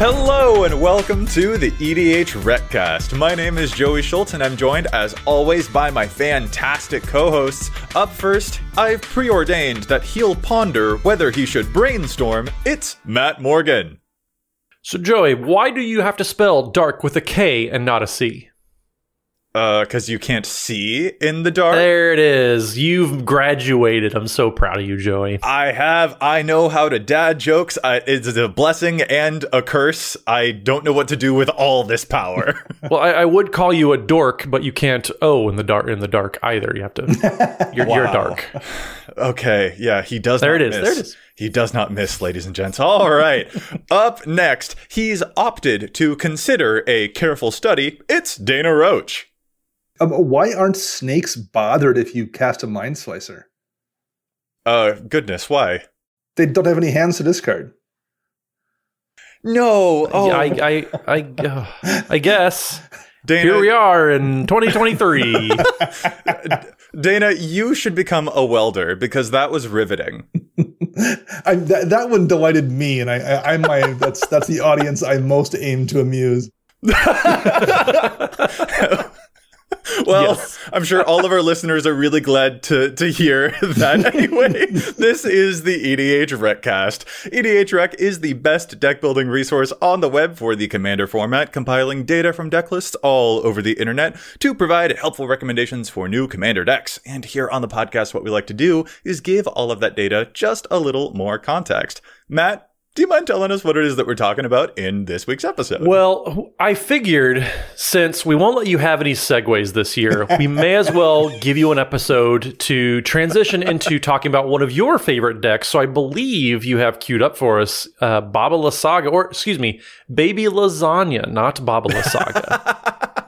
Hello and welcome to the EDH Recast. My name is Joey Schultz and I'm joined as always by my fantastic co-hosts. Up first, I've preordained that he'll ponder whether he should brainstorm. It's Matt Morgan. So, Joey, why do you have to spell dark with a K and not a C? Uh, because you can't see in the dark. There it is. You've graduated. I'm so proud of you, Joey. I have. I know how to dad jokes. I, it's a blessing and a curse. I don't know what to do with all this power. well, I, I, would call you a dork, but you can't oh in the dark in the dark either. You have to. You're, wow. you're dark. Okay. Yeah. He does. There it is. Miss. There it is. He does not miss, ladies and gents. All right. Up next, he's opted to consider a careful study. It's Dana Roach. Um, why aren't snakes bothered if you cast a Mindslicer? Uh, goodness, why? They don't have any hands to discard. No. Oh. Yeah, I, I, I, uh, I guess. Dana, Here we are in 2023. Dana, you should become a welder because that was riveting. I, that, that one delighted me, and I, I, I'm my that's that's the audience I most aim to amuse. well, yes. I'm sure all of our listeners are really glad to, to hear that. Anyway, this is the EDH Recast. EDH Rec is the best deck building resource on the web for the Commander format, compiling data from deck lists all over the internet to provide helpful recommendations for new Commander decks. And here on the podcast, what we like to do is give all of that data just a little more context. Matt, do you mind telling us what it is that we're talking about in this week's episode? Well, I figured since we won't let you have any segues this year, we may as well give you an episode to transition into talking about one of your favorite decks. So I believe you have queued up for us uh, Baba Lysaga, or excuse me, Baby Lasagna, not Baba Lysaga.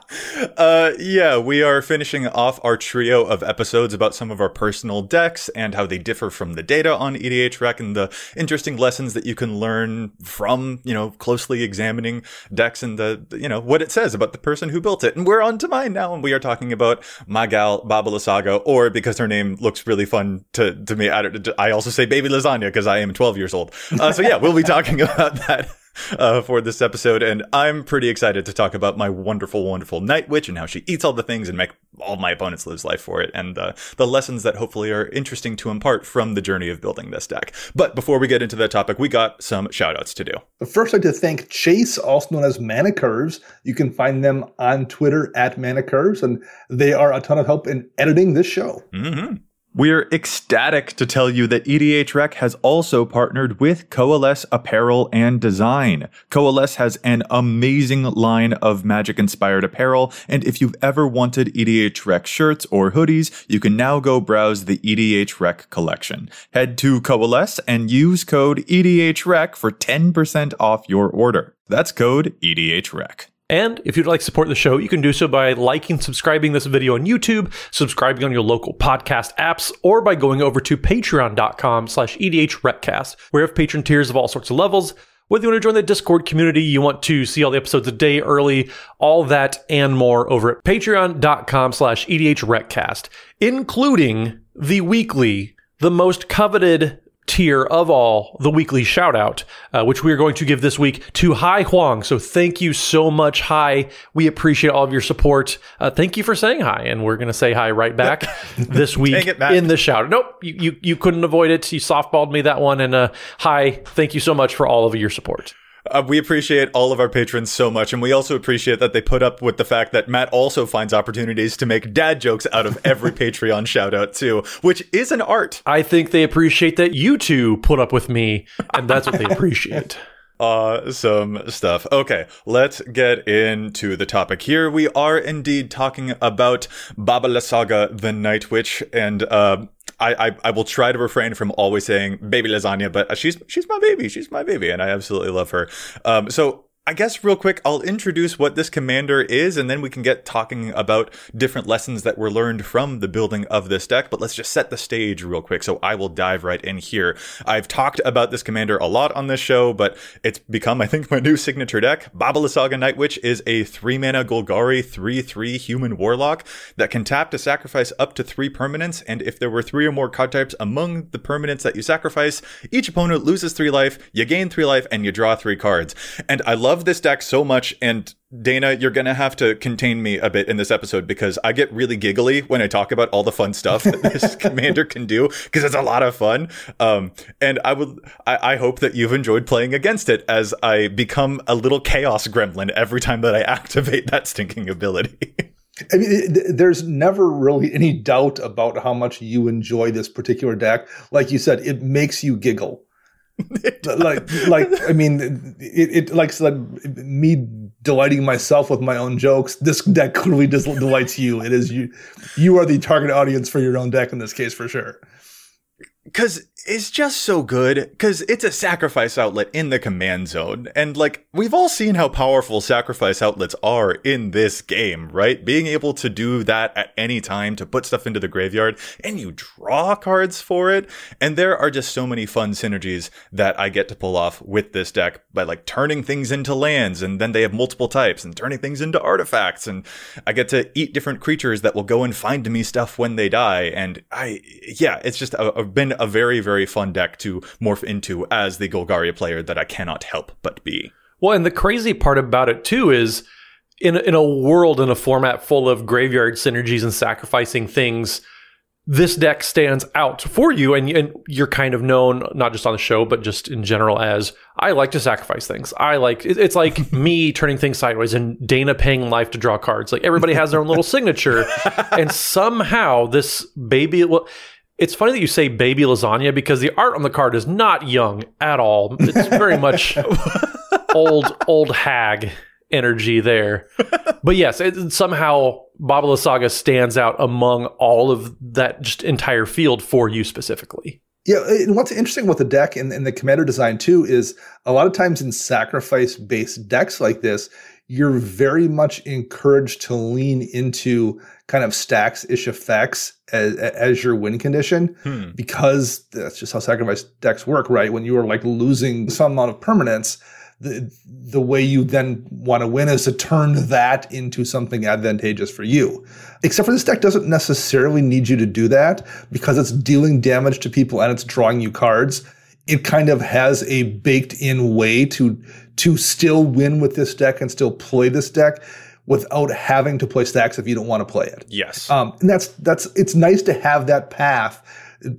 Uh, yeah, we are finishing off our trio of episodes about some of our personal decks and how they differ from the data on EDH Rec and the interesting lessons that you can learn from, you know, closely examining decks and the, you know, what it says about the person who built it. And we're on to mine now, and we are talking about my gal, Baba Lysaga, or because her name looks really fun to, to me, I, I also say Baby Lasagna because I am 12 years old. Uh, so yeah, we'll be talking about that uh, for this episode, and I'm pretty excited to talk about my wonderful, wonderful Night Witch and how she eats all the things and make all my opponents lose life for it, and uh, the lessons that hopefully are interesting to impart from the journey of building this deck. But before we get into that topic, we got some shoutouts to do. First, I'd like to thank Chase, also known as Mana Curves. You can find them on Twitter at Mana Curves, and they are a ton of help in editing this show. Mm-hmm. We're ecstatic to tell you that EDH Rec has also partnered with Coalesce Apparel and Design. Coalesce has an amazing line of magic inspired apparel, and if you've ever wanted EDH Rec shirts or hoodies, you can now go browse the EDH Rec collection. Head to Coalesce and use code EDH Rec for 10% off your order. That's code EDH Rec. And if you'd like to support the show, you can do so by liking, subscribing this video on YouTube, subscribing on your local podcast apps, or by going over to patreon.com slash edhrecast. We have patron tiers of all sorts of levels. Whether you want to join the Discord community, you want to see all the episodes a day early, all that and more over at patreon.com slash edhrecast, including the weekly, the most coveted tier of all, the weekly shout out, uh, which we are going to give this week to Hai Huang. So thank you so much, Hai. We appreciate all of your support. Uh, thank you for saying hi, and we're going to say hi right back this week in the shout. Nope, you, you you couldn't avoid it. You softballed me that one, and uh, hi, thank you so much for all of your support. Uh, we appreciate all of our patrons so much, and we also appreciate that they put up with the fact that Matt also finds opportunities to make dad jokes out of every Patreon shout out too, which is an art. I think they appreciate that you two put up with me, and that's what they appreciate. Awesome stuff. Okay, let's get into the topic here. We are indeed talking about Baba Lysaga, the Night Witch, and uh, I, I, I will try to refrain from always saying baby lasagna, but she's she's my baby, she's my baby, and I absolutely love her. Um, so I guess real quick, I'll introduce what this commander is, and then we can get talking about different lessons that were learned from the building of this deck. But let's just set the stage real quick. So I will dive right in here. I've talked about this commander a lot on this show, but it's become, I think, my new signature deck. Baba Lysaga Night Witch is a three mana Golgari 3 3 human warlock that can tap to sacrifice up to three permanents. And if there were three or more card types among the permanents that you sacrifice, each opponent loses three life, you gain three life, and you draw three cards. And I love this deck so much. And Dana, you're going to have to contain me a bit in this episode because I get really giggly when I talk about all the fun stuff that this commander can do because it's a lot of fun. Um, and I would, I, I hope that you've enjoyed playing against it as I become a little chaos gremlin every time that I activate that stinking ability. I mean, it, there's never really any doubt about how much you enjoy this particular deck. Like you said, it makes you giggle. Like, like I mean, it, it like said, me delighting myself with my own jokes. This deck clearly does delights you. It is you. You are the target audience for your own deck in this case, for sure. Because it's just so good because it's a sacrifice outlet in the command zone. And like, we've all seen how powerful sacrifice outlets are in this game, right? Being able to do that at any time to put stuff into the graveyard and you draw cards for it. And there are just so many fun synergies that I get to pull off with this deck by like turning things into lands and then they have multiple types and turning things into artifacts. And I get to eat different creatures that will go and find me stuff when they die. And I, yeah, it's just a, a, been a very, very very fun deck to morph into as the Golgari player that I cannot help but be. Well, and the crazy part about it too is in in a world in a format full of graveyard synergies and sacrificing things, this deck stands out for you, and, and you're kind of known not just on the show but just in general as I like to sacrifice things. I like it's like me turning things sideways and Dana paying life to draw cards. Like everybody has their own little signature, and somehow this baby well it's funny that you say baby lasagna because the art on the card is not young at all. It's very much old old hag energy there. But yes, it, somehow Baba Lysaga stands out among all of that just entire field for you specifically. Yeah, and what's interesting with the deck and, and the commander design too is a lot of times in sacrifice based decks like this, you're very much encouraged to lean into kind of stacks ish effects as, as your win condition hmm. because that's just how sacrifice decks work, right? When you are like losing some amount of permanence, the the way you then want to win is to turn that into something advantageous for you. Except for this deck doesn't necessarily need you to do that because it's dealing damage to people and it's drawing you cards it kind of has a baked in way to to still win with this deck and still play this deck without having to play stacks if you don't want to play it. Yes. Um, and that's that's it's nice to have that path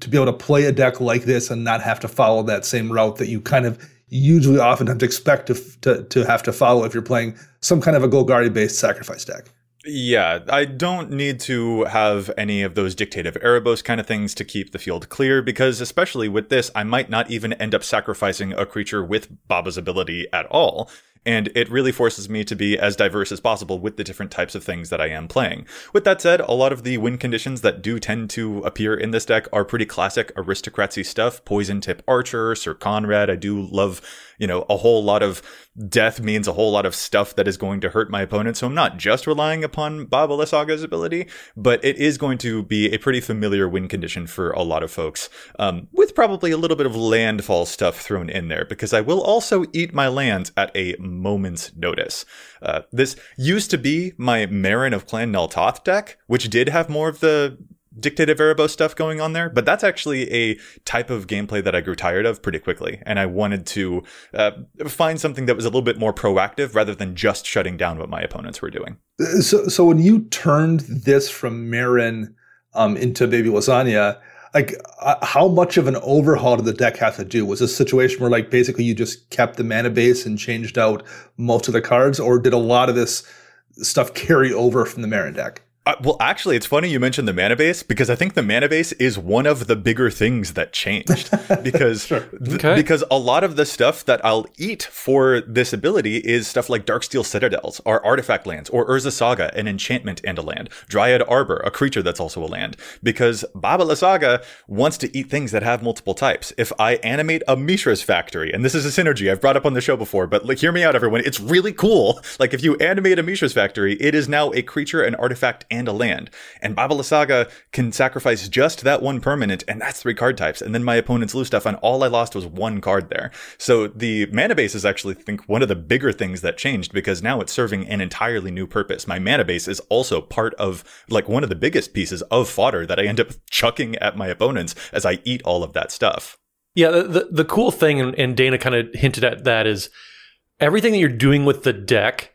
to be able to play a deck like this and not have to follow that same route that you kind of usually oftentimes expect to to, to have to follow if you're playing some kind of a Golgari based sacrifice deck. Yeah, I don't need to have any of those Dictate of Erebos kind of things to keep the field clear because, especially with this, I might not even end up sacrificing a creature with Baba's ability at all. And it really forces me to be as diverse as possible with the different types of things that I am playing. With that said, a lot of the win conditions that do tend to appear in this deck are pretty classic aristocracy stuff. Poison tip Archer, Syr Konrad. I do love you know, a whole lot of death means a whole lot of stuff that is going to hurt my opponent. So I'm not just relying upon Baba Lysaga's ability, but it is going to be a pretty familiar win condition for a lot of folks, um, with probably a little bit of landfall stuff thrown in there, because I will also eat my lands at a moment's notice. Uh, this used to be my Meren of Clan Nel Toth deck, which did have more of the Dictate of Erebos stuff going on there, but that's actually a type of gameplay that I grew tired of pretty quickly. And I wanted to uh, find something that was a little bit more proactive rather than just shutting down what my opponents were doing. So, so when you turned this from Meren um, into Baby Lasagna, like uh, how much of an overhaul did the deck have to do? Was this a situation where like basically you just kept the mana base and changed out most of the cards, or did a lot of this stuff carry over from the Meren deck? Uh, well, actually, it's funny you mentioned the mana base because I think the mana base is one of the bigger things that changed because Sure. th- Okay. because a lot of the stuff that I'll eat for this ability is stuff like Darksteel Citadels, or artifact lands, or Urza's Saga, an enchantment and a land, Dryad Arbor, a creature that's also a land. Because Baba Lysaga wants to eat things that have multiple types. If I animate a Mishra's factory, and this is a synergy I've brought up on the show before, but like hear me out, everyone, it's really cool. Like if you animate a Mishra's factory, it is now a creature, an artifact, and a land. And Baba Saga can sacrifice just that one permanent, and that's three card types. And then my opponents lose stuff, and all I lost was one card there. So the mana base is actually, I think, one of the bigger things that changed because now it's serving an entirely new purpose. My mana base is also part of, like, one of the biggest pieces of fodder that I end up chucking at my opponents as I eat all of that stuff. Yeah, the, the, cool thing, and Dana kind of hinted at that, is everything that you're doing with the deck.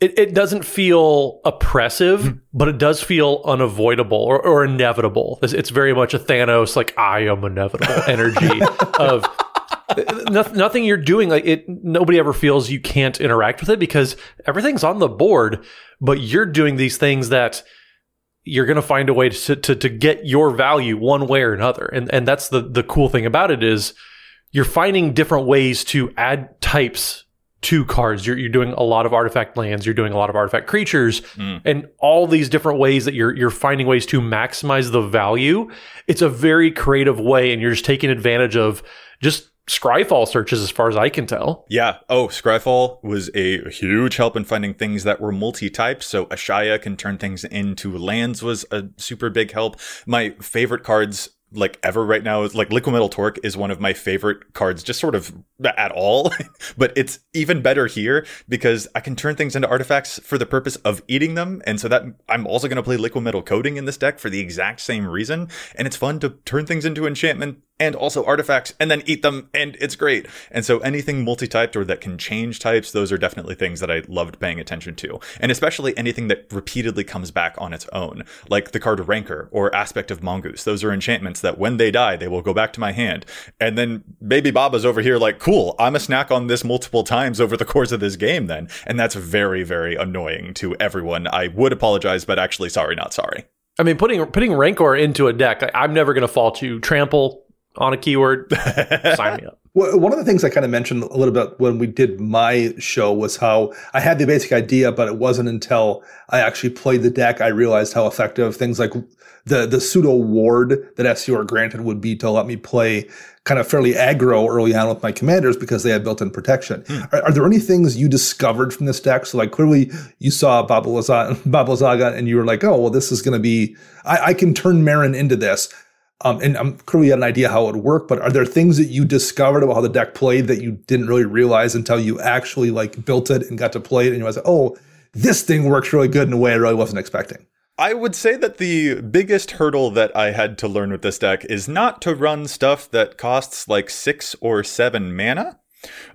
It, it doesn't feel oppressive, mm. but it does feel unavoidable or, or inevitable. It's, it's very much a Thanos, like I am inevitable energy of uh, nothing, nothing you're doing. Like it, nobody ever feels you can't interact with it because everything's on the board, but you're doing these things that you're going to find a way to, to to get your value one way or another. And and that's the the cool thing about it is you're finding different ways to add types to cards. You're you're doing a lot of artifact lands, you're doing a lot of artifact creatures mm. and all these different ways that you're you're finding ways to maximize the value. It's a very creative way and you're just taking advantage of just Scryfall searches as far as I can tell. Yeah. Oh, Scryfall was a huge help in finding things that were multi-typed. So Ashaya can turn things into lands was a super big help. My favorite cards like ever right now is like Liquimetal Torque is one of my favorite cards just sort of at all. But it's even better here because I can turn things into artifacts for the purpose of eating them. And so that I'm also going to play Liquimetal Coating in this deck for the exact same reason. And it's fun to turn things into enchantment and also artifacts and then eat them and it's great. And so anything multi-typed or that can change types those are definitely things that i loved paying attention to. And especially anything that repeatedly comes back on its own like the card rancor or aspect of mongoose. Those are enchantments that when they die they will go back to my hand. And then baby baba's over here like cool i'm a snack on this multiple times over the course of this game then. And that's very very annoying to everyone. I would apologize but actually sorry not sorry. I mean, putting putting Rancor into a deck, I'm never going to fault you. Trample on a keyword, sign me up. Well, one of the things I kind of mentioned a little bit when we did my show was how I had the basic idea, but it wasn't until I actually played the deck I realized how effective things like the the pseudo ward that SCR granted would be to let me play kind of fairly aggro early on with my commanders because they had built-in protection. Hmm. Are, are there any things you discovered from this deck? So like clearly you saw Baba Lysaga, Baba Lysaga and you were like, oh well, this is going to be I, I can turn Meren into this. Um, and I'm clearly had an idea how it would work, but are there things that you discovered about how the deck played that you didn't really realize until you actually like built it and got to play it and you was like, oh, this thing works really good in a way I really wasn't expecting. I would say that the biggest hurdle that I had to learn with this deck is not to run stuff that costs like six or seven mana.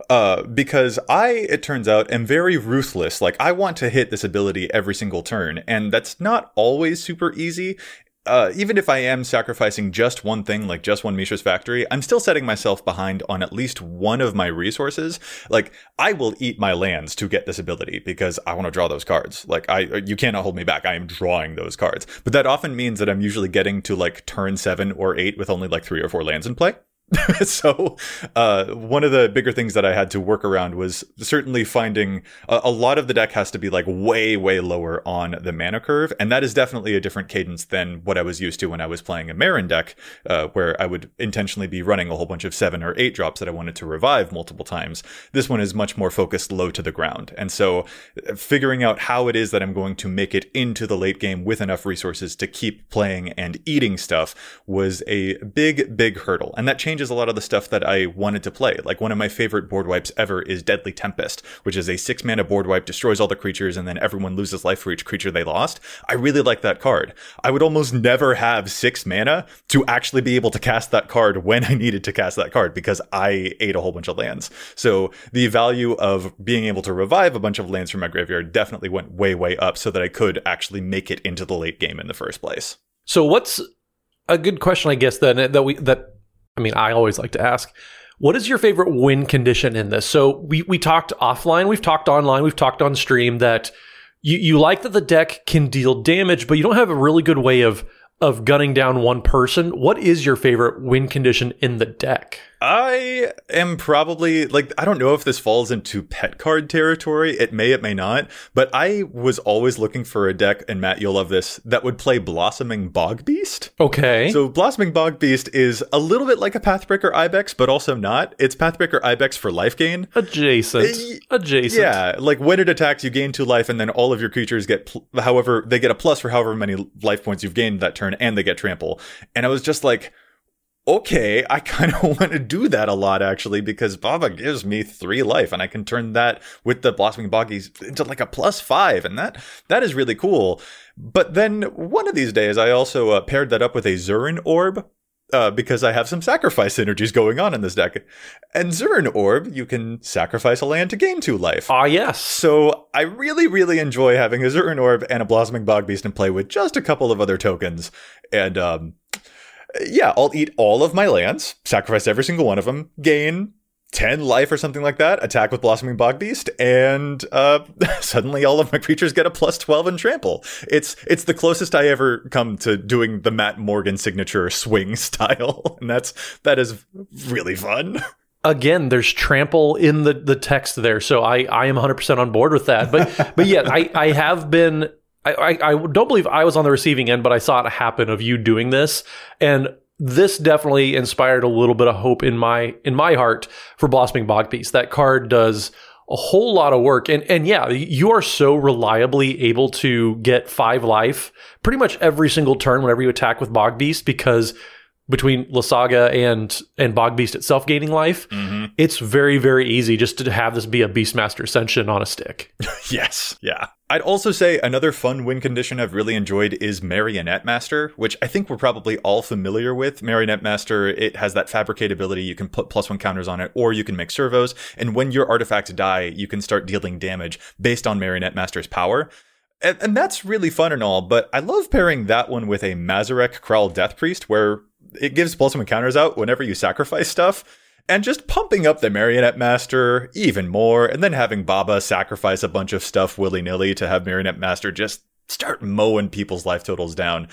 Uh, because I, it turns out, am very ruthless. Like, I want to hit this ability every single turn, and that's not always super easy. Uh, even if I am sacrificing just one thing, like just one Mishra's factory, I'm still setting myself behind on at least one of my resources. Like, I will eat my lands to get this ability because I want to draw those cards. Like, I, you cannot hold me back. I am drawing those cards. But that often means that I'm usually getting to like turn seven or eight with only like three or four lands in play. so uh, one of the bigger things that I had to work around was certainly finding a, a, lot of the deck has to be like way way lower on the mana curve, and that is definitely a different cadence than what I was used to when I was playing a Meren deck, uh, where I would intentionally be running a whole bunch of seven or eight drops that I wanted to revive multiple times. This one is much more focused low to the ground, and so uh, figuring out how it is that I'm going to make it into the late game with enough resources to keep playing and eating stuff was a big big hurdle, and that changed changes a lot of the stuff that I wanted to play. Like one of my favorite board wipes ever is Deadly Tempest, which is a six mana board wipe, destroys all the creatures, and then everyone loses life for each creature they lost. I really like that card. I would almost never have six mana to actually be able to cast that card when I needed to cast that card because I ate a whole bunch of lands. So the value of being able to revive a bunch of lands from my graveyard definitely went way, way up so that I could actually make it into the late game in the first place. So what's a good question, I guess, then that we that I mean, I always like to ask. What is your favorite win condition in this? So we we talked offline, we've talked online, we've talked on stream that you, you like that the deck can deal damage, but you don't have a really good way of of gunning down one person. What is your favorite win condition in the deck? I am probably like I don't know if this falls into pet card territory. It may, it may not. But I was always looking for a deck, and Matt, you'll love this, that would play Blossoming Bog Beast. Okay. So Blossoming Bog Beast is a little bit like a Pathbreaker Ibex, but also not. It's Pathbreaker Ibex for life gain. Adjacent. Adjacent. Yeah, like when it attacks, you gain two life, and then all of your creatures get, pl- however, they get a plus for however many life points you've gained that turn, and they get trample. And I was just like okay, I kind of want to do that a lot actually because Baba gives me three life and I can turn that with the Blossoming Boggies into like a plus five and that that is really cool. But then one of these days I also uh, paired that up with a Zuran Orb. Uh, because I have some sacrifice synergies going on in this deck. And Zuran Orb, you can sacrifice a land to gain two life. Ah, yes. So I really, really enjoy having a Zuran Orb and a Blossoming Bog Beast in play with just a couple of other tokens. And um, yeah, I'll eat all of my lands, sacrifice every single one of them, gain 10 life or something like that, attack with Blossoming Bog Beast, and uh, suddenly all of my creatures get a plus 12 and trample. It's it's the closest I ever come to doing the Matt Morgan signature swing style, and that's that is really fun. Again, there's trample in the, the text there, so I, I am 100% on board with that. But but yeah, I, I have been I, I, don't believe I was on the receiving end, but I saw it happen of you doing this. And this definitely inspired a little bit of hope in my in my heart for Blossoming Bog. That card does a whole lot of work. And and yeah, you are so reliably able to get five life pretty much every single turn whenever you attack with Bog Beast because between Lysaga and and Bog Beast itself gaining life, mm-hmm. it's very very easy just to have this be a Beastmaster Ascension on a stick. yes, yeah. I'd also say another fun win condition I've really enjoyed is Marionette Master, which I think we're probably all familiar with. Marionette Master, it has that fabricate ability. You can put plus one counters on it, or you can make servos. And when your artifacts die, you can start dealing damage based on Marionette Master's power. And, and that's really fun and all, but I love pairing that one with a Mazirek Kraul Death Priest, where it gives plus one counters out whenever you sacrifice stuff. And just pumping up the Marionette Master even more, and then having Baba sacrifice a bunch of stuff willy nilly to have Marionette Master just start mowing people's life totals down.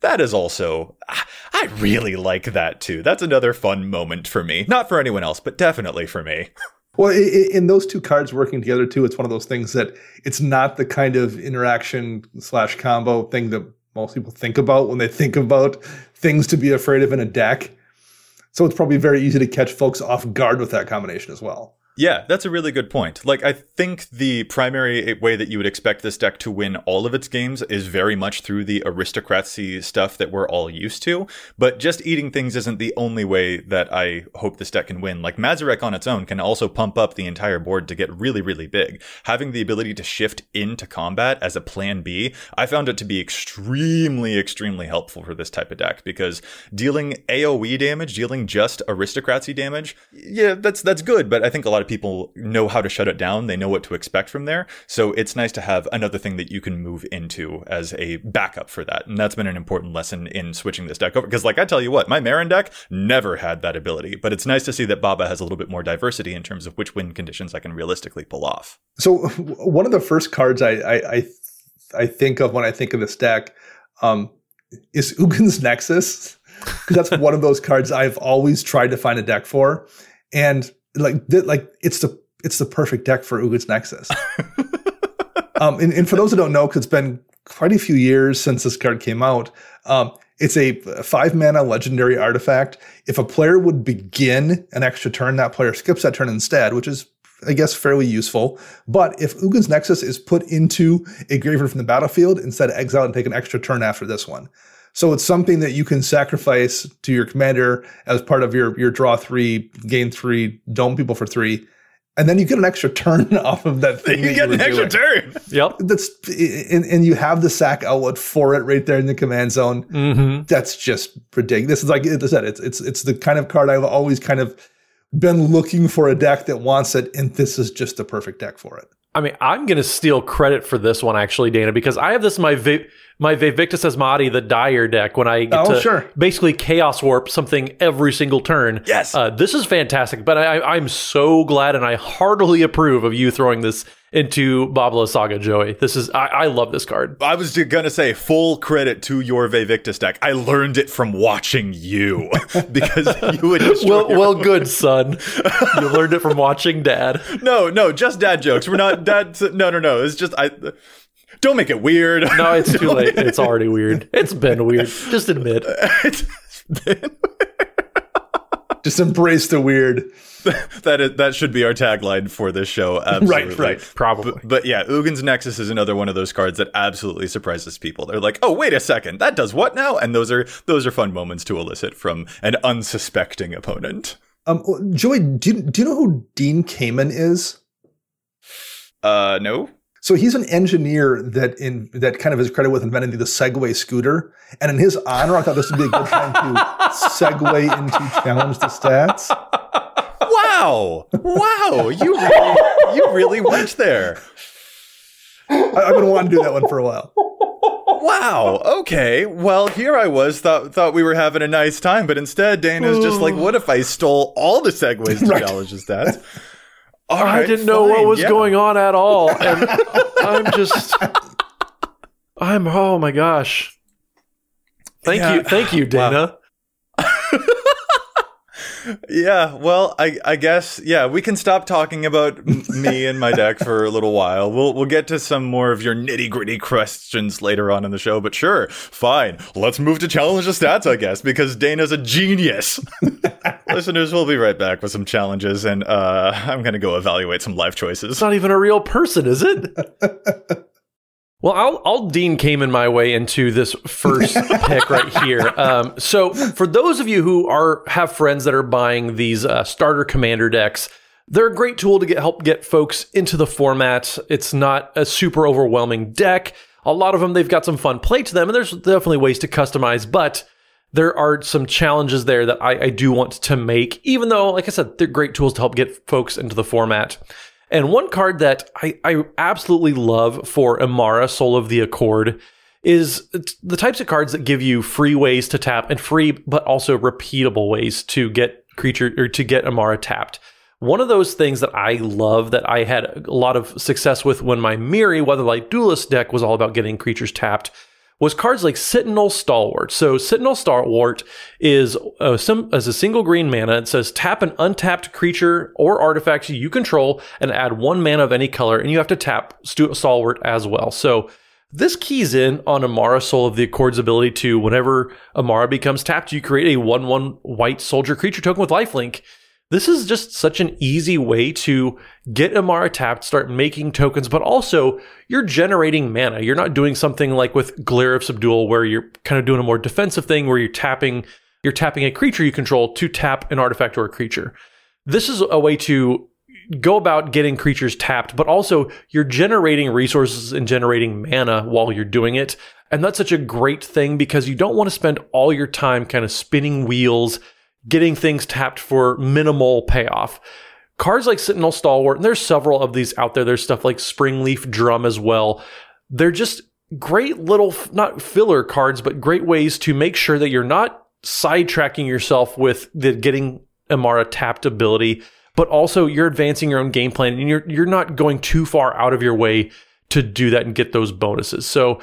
That is also, I really like that too. That's another fun moment for me. Not for anyone else, but definitely for me. Well, in those two cards working together too, it's one of those things that it's not the kind of interaction slash combo thing that most people think about when they think about things to be afraid of in a deck. So it's probably very easy to catch folks off guard with that combination as well. Yeah, that's a really good point. Like, I think the primary way that you would expect this deck to win all of its games is very much through the aristocracy stuff that we're all used to. But just eating things isn't the only way that I hope this deck can win. Like, Mazirek on its own can also pump up the entire board to get really, really big. Having the ability to shift into combat as a plan B, I found it to be extremely, extremely helpful for this type of deck because dealing AoE damage, dealing just aristocracy damage, yeah, that's, that's good. But I think a lot of people know how to shut it down. They know what to expect from there. So it's nice to have another thing that you can move into as a backup for that. And that's been an important lesson in switching this deck over. Because, like I tell you what, my Meren deck never had that ability. But it's nice to see that Baba has a little bit more diversity in terms of which win conditions I can realistically pull off. So one of the first cards I I, I, I think of when I think of this deck um, is Ugin's Nexus. Because that's one of those cards I've always tried to find a deck for. And like th- like it's the it's the perfect deck for Ugin's Nexus. um, and, and, for those who don't know, because it's been quite a few years since this card came out, um, it's a five mana legendary artifact. If a player would begin an extra turn, that player skips that turn instead, which is I guess fairly useful. But if Ugin's Nexus is put into a graveyard from the battlefield, instead of exile and take an extra turn after this one. So it's something that you can sacrifice to your commander as part of your your draw three, gain three, dome people for three, and then you get an extra turn off of that thing. You that get were an extra doing. turn. Yep. That's and, and you have the sack outlet for it right there in the command zone. Mm-hmm. That's just ridiculous. This is like I said, it's it's it's the kind of card I've always kind of been looking for a deck that wants it, and this is just the perfect deck for it. I mean, I'm going to steal credit for this one actually, Dana, because I have this my Vi- my Vivictus Asmati, the Dire deck, when I get Oh, to sure. basically Chaos Warp something every single turn. Yes. Uh, this is fantastic, but I, I'm so glad and I heartily approve of you throwing this into Baba Lysaga, Joey. This is, I, I love this card. I was gonna say full credit to your Vivictus deck. I learned it from watching you because you would destroy Well, your- well, good son. you learned it from watching Dad. no, no, just dad jokes. We're not dad. No, no, no. It's just I. Don't make it weird. No, it's too late. It's already weird. It's been weird. Just admit. It's been- Just embrace the weird. that is that should be our tagline for this show. Absolutely. Right, right. Probably. But yeah, Ugin's Nexus is another one of those cards that absolutely surprises people. They're like, "Oh, wait a second, that does what now?" And those are those are fun moments to elicit from an unsuspecting opponent. Um, Joey, do you, do you know who Dean Kamen is? Uh, no. So he's an engineer that in that kind of is credited with inventing the Segway scooter. And in his honor, I thought this would be a good time to segue into challenge the stats. Wow! Wow! You really, you really went there. I, I've been wanting to do that one for a while. Wow. Okay. Well, here I was thought thought we were having a nice time, but instead Dana's just like, "What if I stole all the segues to Right. challenge his stats?" All I right, didn't know what was yeah. going on at all. And I'm just I'm oh my gosh. Thank Yeah. you. Thank you, Dana. Yeah, well, I I guess yeah, we can stop talking about m- me and my deck for a little while. We'll we'll get to some more of your nitty gritty questions later on in the show. But sure, fine. Let's move to challenge the stats, I guess, because Dana's a genius. Listeners, we'll be right back with some challenges, and uh, I'm gonna go evaluate some life choices. It's not even a real person, is it? Well, I'll, I'll Dean came in my way into this first pick right here. Um, so, for those of you who are have friends that are buying these uh, starter commander decks, they're a great tool to get help get folks into the format. It's not a super overwhelming deck. A lot of them they've got some fun play to them, and there's definitely ways to customize, but there are some challenges there that I, I do want to make, even though, like I said, they're great tools to help get folks into the format. And one card that I, I absolutely love for Amara, Soul of the Accord, is the types of cards that give you free ways to tap and free, but also repeatable ways to get creature or to get Amara tapped. One of those things that I love that I had a lot of success with when my Mirri Weatherlight Duelist deck was all about getting creatures tapped was cards like Sentinel Stalwart. So Sentinel Stalwart is a, sim- as a single green mana. It says tap an untapped creature or artifact you control and add one mana of any color, and you have to tap Stu- Stalwart as well. So this keys in on Amara Soul of the Accord's ability to, whenever Amara becomes tapped, you create a 1 1 white soldier creature token with lifelink. This is just such an easy way to get Amara tapped, start making tokens, but also you're generating mana. You're not doing something like with Glare of Subdual where you're kind of doing a more defensive thing where you're tapping you're tapping a creature you control to tap an artifact or a creature. This is a way to go about getting creatures tapped, but also you're generating resources and generating mana while you're doing it. And that's such a great thing because you don't want to spend all your time kind of spinning wheels, getting things tapped for minimal payoff. Cards like Sentinel Stalwart, and there's several of these out there. There's stuff like Springleaf Drum as well. They're just great little, not filler cards, but great ways to make sure that you're not sidetracking yourself with the getting Amara tapped ability, but also you're advancing your own game plan and you're you're not going too far out of your way to do that and get those bonuses. So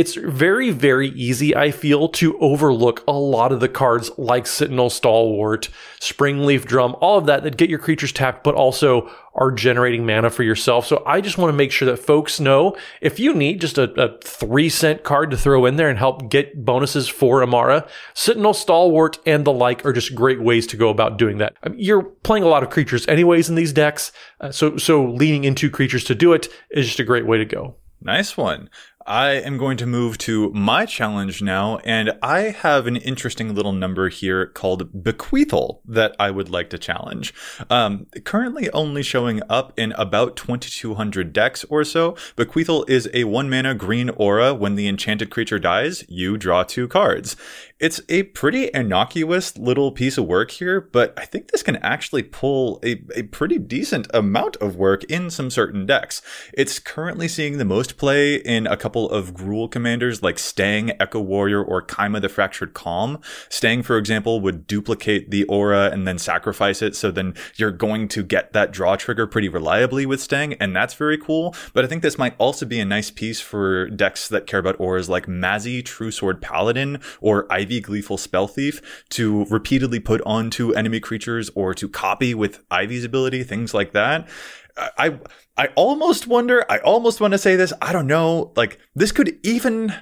it's very, very easy, I feel, to overlook a lot of the cards like Sentinel Stalwart, Springleaf Drum, all of that that get your creatures tapped, but also are generating mana for yourself. So I just want to make sure that folks know if you need just a, a three cent card to throw in there and help get bonuses for Amara, Sentinel Stalwart and the like are just great ways to go about doing that. I mean, you're playing a lot of creatures anyways in these decks, uh, so so leaning into creatures to do it is just a great way to go. Nice one. I am going to move to my challenge now, and I have an interesting little number here called Bequeathal that I would like to challenge. Um, currently only showing up in about 2200 decks or so. Bequeathal is a one mana green aura. When the enchanted creature dies, you draw two cards. It's a pretty innocuous little piece of work here, but I think this can actually pull a, a pretty decent amount of work in some certain decks. It's currently seeing the most play in a couple of Gruul commanders like Stangg, Echo Warrior, or Kaima the Fractured Calm. Stangg, for example, would duplicate the aura and then sacrifice it, so then you're going to get that draw trigger pretty reliably with Stangg, and that's very cool. But I think this might also be a nice piece for decks that care about auras like Mazzy, Truesword Paladin, or Ivy Ivy Gleeful Spell Thief to repeatedly put onto enemy creatures or to copy with Ivy's ability, things like that. I I almost wonder, I almost want to say this, I don't know, like this could even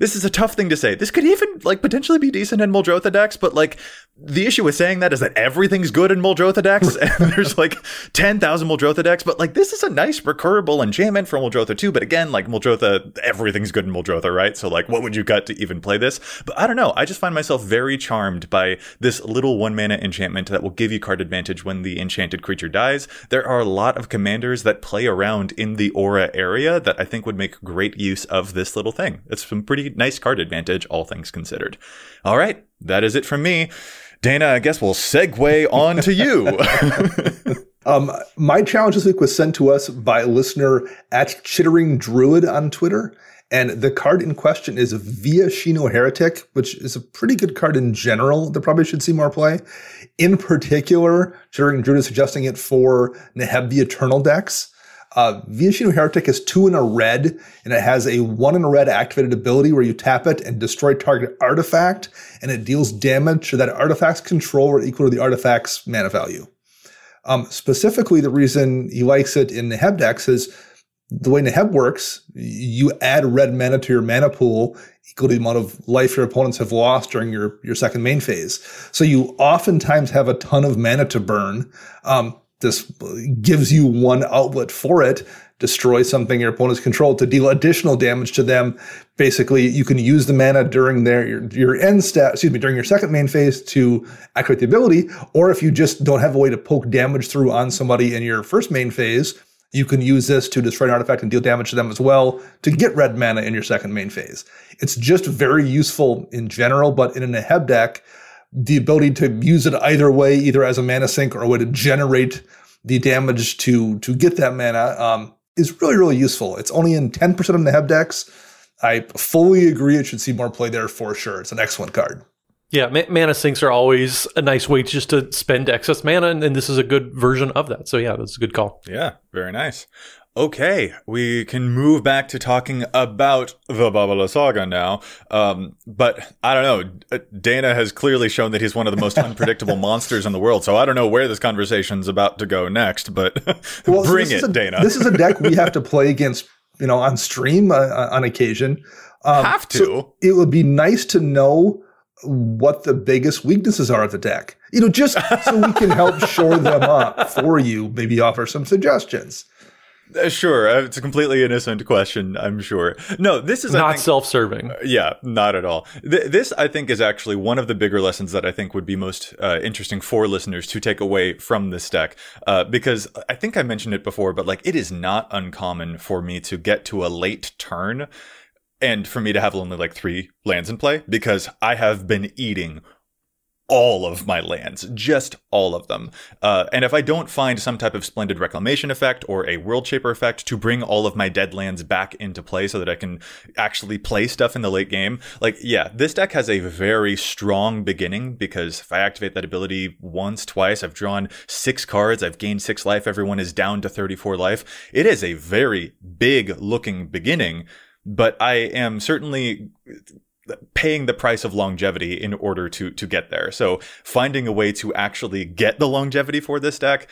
this is a tough thing to say. This could even like potentially be decent in Muldrotha decks, but like the issue with saying that is that everything's good in Muldrotha decks, and there's like ten thousand Muldrotha decks. But like this is a nice recurable enchantment for Muldrotha too. But again, like Muldrotha, everything's good in Muldrotha, right? So like, what would you cut to even play this? But I don't know. I just find myself very charmed by this little one mana enchantment that will give you card advantage when the enchanted creature dies. There are a lot of commanders that play around in the aura area that I think would make great use of this little thing. It's some pretty nice card advantage, all things considered. All right, that is it from me. Dana, I guess we'll segue on to you. um, my challenge this week was sent to us by a listener at Chittering Druid on Twitter. And the card in question is Viashino Heretic, which is a pretty good card in general that probably should see more play. In particular, Chittering Druid is suggesting it for Neheb the Eternal decks. Uh, Viashino Heretic is two in a red, and it has a one in a red activated ability where you tap it and destroy target artifact, and it deals damage to that artifact's controller equal to the artifact's mana value. Um, specifically, the reason he likes it in Neheb decks is the way Neheb works, you add red mana to your mana pool equal to the amount of life your opponents have lost during your, your second main phase. So you oftentimes have a ton of mana to burn. Um, this gives you one outlet for it destroy something your opponent's control to deal additional damage to them. Basically you can use the mana during their your, your end step excuse me during your second main phase to activate the ability or if you just don't have a way to poke damage through on somebody in your first main phase you can use this to destroy an artifact and deal damage to them as well to get red mana in your second main phase. It's just very useful in general but in a Neheb deck the ability to use it either way, either as a mana sink or a way to generate the damage to to get that mana, um, is really really useful. It's only in ten percent of the Neheb decks. I fully agree; it should see more play there for sure. It's an excellent card. Yeah, ma- mana sinks are always a nice way just to spend excess mana, and, and, this is a good version of that. So yeah, that's a good call. Yeah, very nice. Okay, we can move back to talking about the Baba Lysaga now. Um, but I don't know. Dana has clearly shown that he's one of the most unpredictable monsters in the world. So I don't know where this conversation's about to go next. But well, bring so it, a, Dana. This is a deck we have to play against, you know, on stream uh, uh, on occasion. Um, have to. So it would be nice to know what the biggest weaknesses are of the deck. You know, just so we can help shore them up for you. Maybe offer some suggestions. Uh, sure, uh, it's a completely innocent question. I'm sure. No, this is not think, self-serving. Uh, yeah, not at all. Th- this, I think, is actually one of the bigger lessons that I think would be most uh, interesting for listeners to take away from this deck, uh, because I think I mentioned it before, but like it is not uncommon for me to get to a late turn. And for me to have only like three lands in play because I have been eating all of my lands, just all of them. Uh, and if I don't find some type of splendid reclamation effect or a world shaper effect to bring all of my dead lands back into play so that I can actually play stuff in the late game, like, yeah, this deck has a very strong beginning because if I activate that ability once, twice, I've drawn six cards, I've gained six life, everyone is down to 34 life. It is a very big looking beginning but I am certainly paying the price of longevity in order to to get there. So finding a way to actually get the longevity for this deck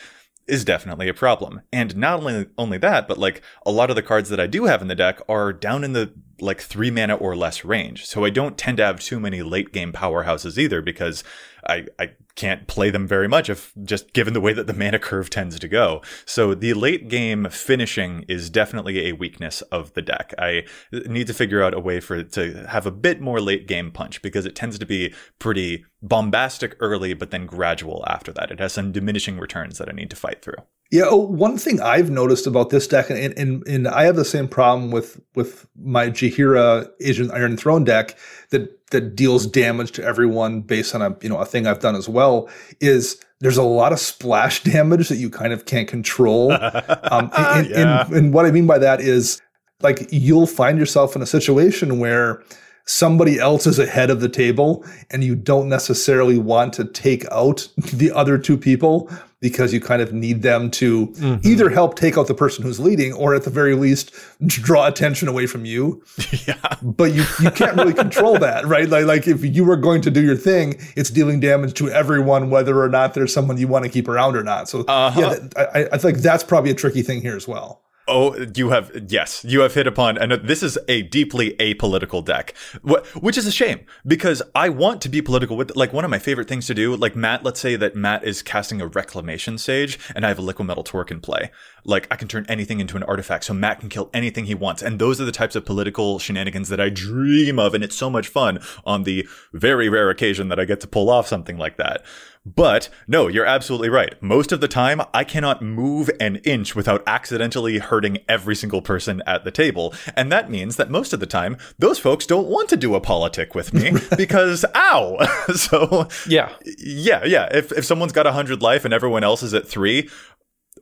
is definitely a problem. And not only only that, but like a lot of the cards that I do have in the deck are down in the like 3 mana or less range. So I don't tend to have too many late game powerhouses either because I I can't play them very much if just given the way that the mana curve tends to go. So the late game finishing is definitely a weakness of the deck. I need to figure out a way for it to have a bit more late game punch because it tends to be pretty bombastic early, but then gradual after that. It has some diminishing returns that I need to fight through. Yeah, oh, one thing I've noticed about this deck, and, and and I have the same problem with with my Jaheira Asian Iron Throne deck that that deals damage to everyone based on a you know a thing I've done as well is there's a lot of splash damage that you kind of can't control. Um, and, Yeah. and, and what I mean by that is like you'll find yourself in a situation where somebody else is ahead of the table and you don't necessarily want to take out the other two people because you kind of need them to either help take out the person who's leading or at the very least draw attention away from you yeah. but you, you can't really control that, right? Like, like if you were going to do your thing, it's dealing damage to everyone, whether or not there's someone you want to keep around or not. So Uh-huh. yeah, that, I, I think that's probably a tricky thing here as well. Oh, you have yes, you have hit upon, and this is a deeply apolitical deck, which is a shame because I want to be political with. Like one of my favorite things to do, like Matt. Let's say that Matt is casting a reclamation sage, and I have a Liquimetal Torque in play. Like I can turn anything into an artifact, so Matt can kill anything he wants, and those are the types of political shenanigans that I dream of, and it's so much fun on the very rare occasion that I get to pull off something like that. But no, you're absolutely right. Most of the time, I cannot move an inch without accidentally hurting every single person at the table. And that means that most of the time, those folks don't want to do a politic with me because, ow! so, Yeah. yeah, yeah. If, if someone's got 100 life and everyone else is at three,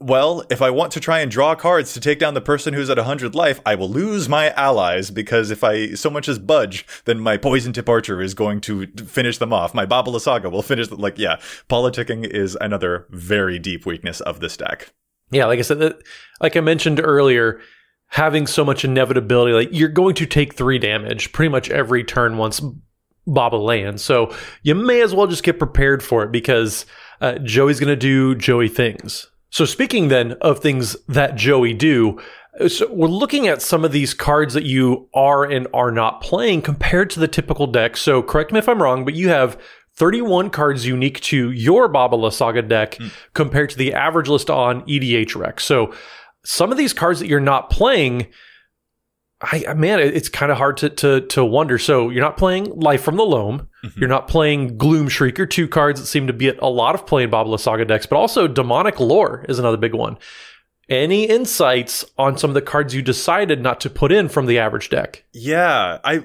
well, if I want to try and draw cards to take down the person who's at 100 life, I will lose my allies because if I so much as budge, then my poison tip archer is going to finish them off. My Baba Lysaga will finish, like, yeah, politicking is another very deep weakness of this deck. Yeah, like I said, like I mentioned earlier, having so much inevitability, like you're going to take three damage pretty much every turn once Baba lands. So you may as well just get prepared for it because uh, Joey's going to do Joey things. So speaking then of things that Joey do, uh, so we're looking at some of these cards that you are and are not playing compared to the typical deck. So correct me if I'm wrong, but you have 31 cards unique to your Baba Lysaga deck hmm. compared to the average list on EDHREC. So some of these cards that you're not playing, I man, it's kind of hard to to to wonder. So you're not playing Life from the Loam. Mm-hmm. You're not playing Gloomshrieker, two cards that seem to be at a lot of play in Baba Lysaga decks, but also Demonic Lore is another big one. Any insights on some of the cards you decided not to put in from the average deck? Yeah, I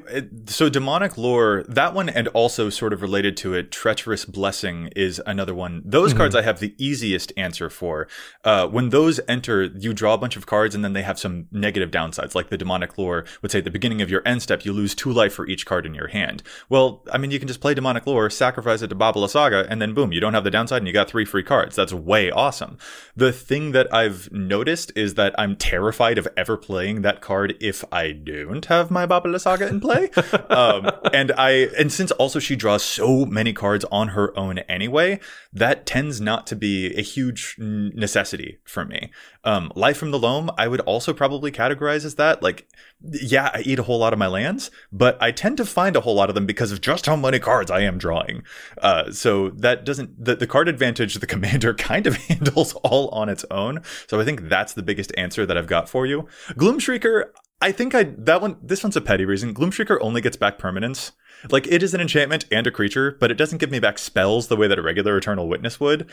so demonic lore that one and also sort of related to it, treacherous blessing is another one. Those cards I have the easiest answer for. Uh, when those enter, you draw a bunch of cards and then they have some negative downsides. Like the demonic lore would say at the beginning of your end step, you lose two life for each card in your hand. Well, I mean, you can just play demonic lore, sacrifice it to Baba Lysaga, and then boom, you don't have the downside and you got three free cards. That's way awesome. The thing that I've noticed is that I'm terrified of ever playing that card if I don't have my Baba Lysaga in play. um, and I and since also she draws so many cards on her own anyway, that tends not to be a huge necessity for me. Um, Life from the Loam, I would also probably categorize as that. Like, yeah, I eat a whole lot of my lands, but I tend to find a whole lot of them because of just how many cards I am drawing. Uh, so that doesn't the, the card advantage the commander kind of handles all on its own. So I think that's the biggest answer that I've got for you. Gloomshrieker, I think I that one this one's a petty reason. Gloomshrieker only gets back permanence. Like it is an enchantment and a creature, but it doesn't give me back spells the way that a regular Eternal Witness would.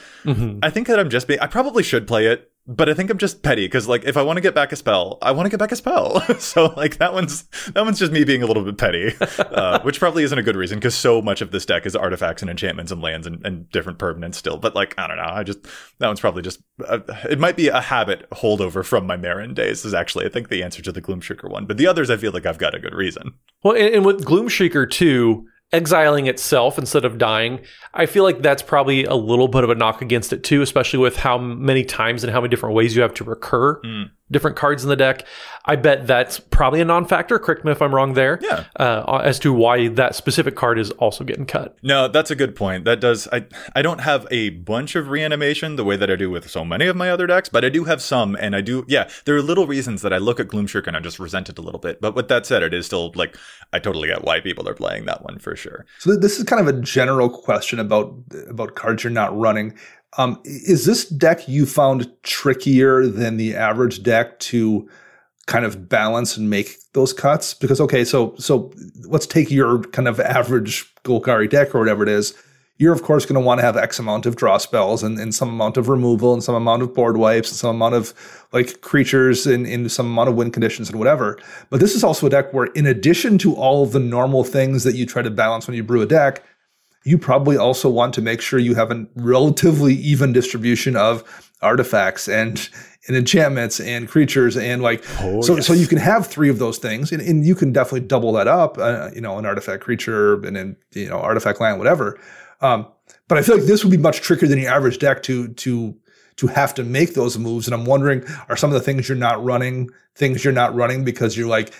I think that I'm just being I probably should play it, but I think I'm just petty because like if I want to get back a spell, I want to get back a spell. so like that one's that one's just me being a little bit petty, uh, which probably isn't a good reason because so much of this deck is artifacts and enchantments and lands and, and different permanents still. But like I don't know, I just that one's probably just uh, it might be a habit holdover from my Meren days. Is actually I think the answer to the Gloomshrieker one, but the others I feel like I've got a good reason. Well, and, and with Gloomshrieker 2, exiling itself instead of dying, I feel like that's probably a little bit of a knock against it too, especially with how many times and how many different ways you have to recur mm. Different cards in the deck. I bet that's probably a non-factor. Correct me if I'm wrong there. Yeah. Uh, as to why that specific card is also getting cut. No, that's a good point. That does I I don't have a bunch of reanimation the way that I do with so many of my other decks, but I do have some and I do yeah, there are little reasons that I look at Gloomshirk and I just resent it a little bit. But with that said, it is still like I totally get why people are playing that one for sure. So this is kind of a general question about about cards you're not running. Um, is this deck you found trickier than the average deck to kind of balance and make those cuts? Because okay, so so let's take your kind of average Golgari deck or whatever it is. You're of course going to want to have X amount of draw spells and, and some amount of removal and some amount of board wipes and some amount of like creatures and, and some amount of win conditions and whatever. But this is also a deck where, in addition to all of the normal things that you try to balance when you brew a deck, you probably also want to make sure you have a relatively even distribution of artifacts and, and enchantments and creatures and like Oh, so yes. so you can have three of those things and, and you can definitely double that up uh, you know an artifact creature and then you know artifact land whatever um, but I feel like this would be much trickier than your average deck to to to have to make those moves and I'm wondering are some of the things you're not running things you're not running because you're like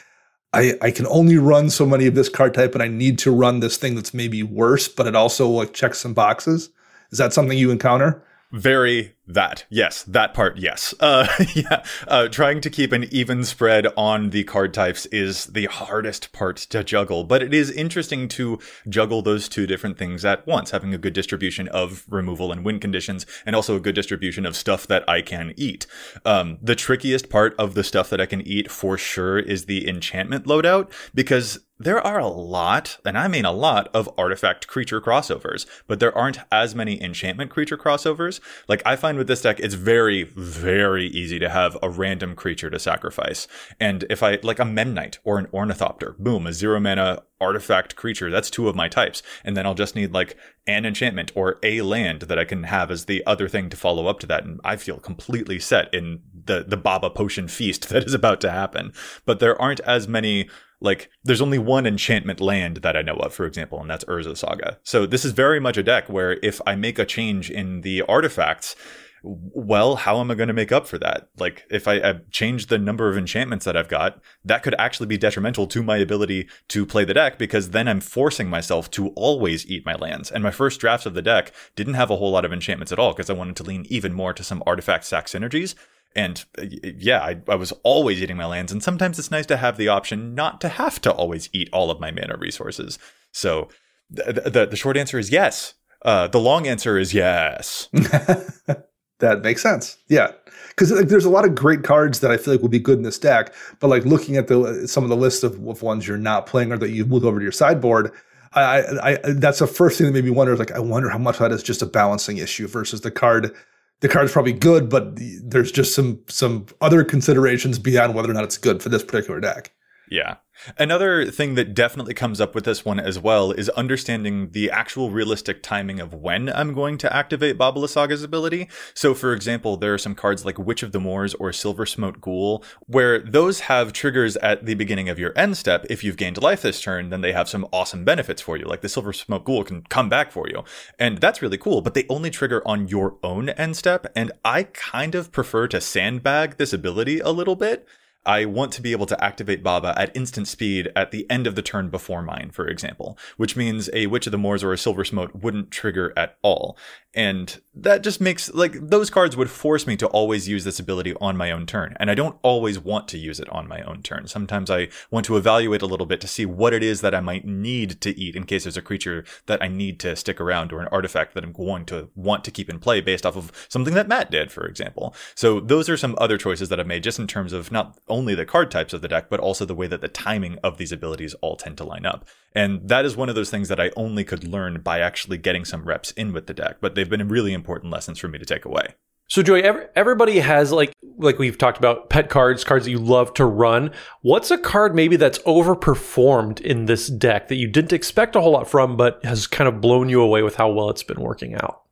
I, I can only run so many of this card type and I need to run this thing that's maybe worse, but it also like checks some boxes. Is that something you encounter? Very that. Yes, that part, yes. Uh, yeah, uh, trying to keep an even spread on the card types is the hardest part to juggle, but it is interesting to juggle those two different things at once, having a good distribution of removal and win conditions, and also a good distribution of stuff that I can eat. Um, the trickiest part of the stuff that I can eat for sure is the enchantment loadout, because there are a lot, and I mean a lot, of artifact creature crossovers, but there aren't as many enchantment creature crossovers. Like, I find with this deck, it's very, very easy to have a random creature to sacrifice. And if I, like a Memnite or an Ornithopter, boom, a zero mana artifact creature, that's two of my types. And then I'll just need like an enchantment or a land that I can have as the other thing to follow up to that. And I feel completely set in the, the Baba potion feast that is about to happen. But there aren't as many like there's only one enchantment land that I know of, for example, and that's Urza's Saga. So this is very much a deck where if I make a change in the artifacts, well, how am I going to make up for that? Like, if I, I change the number of enchantments that I've got, that could actually be detrimental to my ability to play the deck because then I'm forcing myself to always eat my lands. And my first drafts of the deck didn't have a whole lot of enchantments at all because I wanted to lean even more to some artifact sack synergies. And uh, yeah, I, I was always eating my lands. And sometimes it's nice to have the option not to have to always eat all of my mana resources. So th- the, the short answer is yes. Uh, the long answer is yes. that makes sense. Yeah. Because like, there's a lot of great cards that I feel like will be good in this deck, but like looking at the some of the list of, of ones you're not playing or that you move over to your sideboard, I, I, I that's the first thing that made me wonder. Like, I wonder how much that is just a balancing issue versus the card. The card's probably good, but the, there's just some some other considerations beyond whether or not it's good for this particular deck. Yeah. Another thing that definitely comes up with this one as well is understanding the actual realistic timing of when I'm going to activate Baba Lysaga's ability. So, for example, there are some cards like Witch of the Moors or Silversmote Ghoul, where those have triggers at the beginning of your end step. If you've gained life this turn, then they have some awesome benefits for you. Like the Silversmote Ghoul can come back for you. And that's really cool, but they only trigger on your own end step. And I kind of prefer to sandbag this ability a little bit. I want to be able to activate Baba at instant speed at the end of the turn before mine, for example, which means a Witch of the Moors or a Silversmote wouldn't trigger at all. And that just makes, like, those cards would force me to always use this ability on my own turn. And I don't always want to use it on my own turn. Sometimes I want to evaluate a little bit to see what it is that I might need to eat in case there's a creature that I need to stick around or an artifact that I'm going to want to keep in play based off of something that Matt did, for example. So those are some other choices that I've made just in terms of not only the card types of the deck, but also the way that the timing of these abilities all tend to line up. And that is one of those things that I only could learn by actually getting some reps in with the deck, but they've been really important lessons for me to take away. So Joy, every, everybody has like like we've talked about pet cards, cards that you love to run. What's a card maybe that's overperformed in this deck that you didn't expect a whole lot from, but has kind of blown you away with how well it's been working out?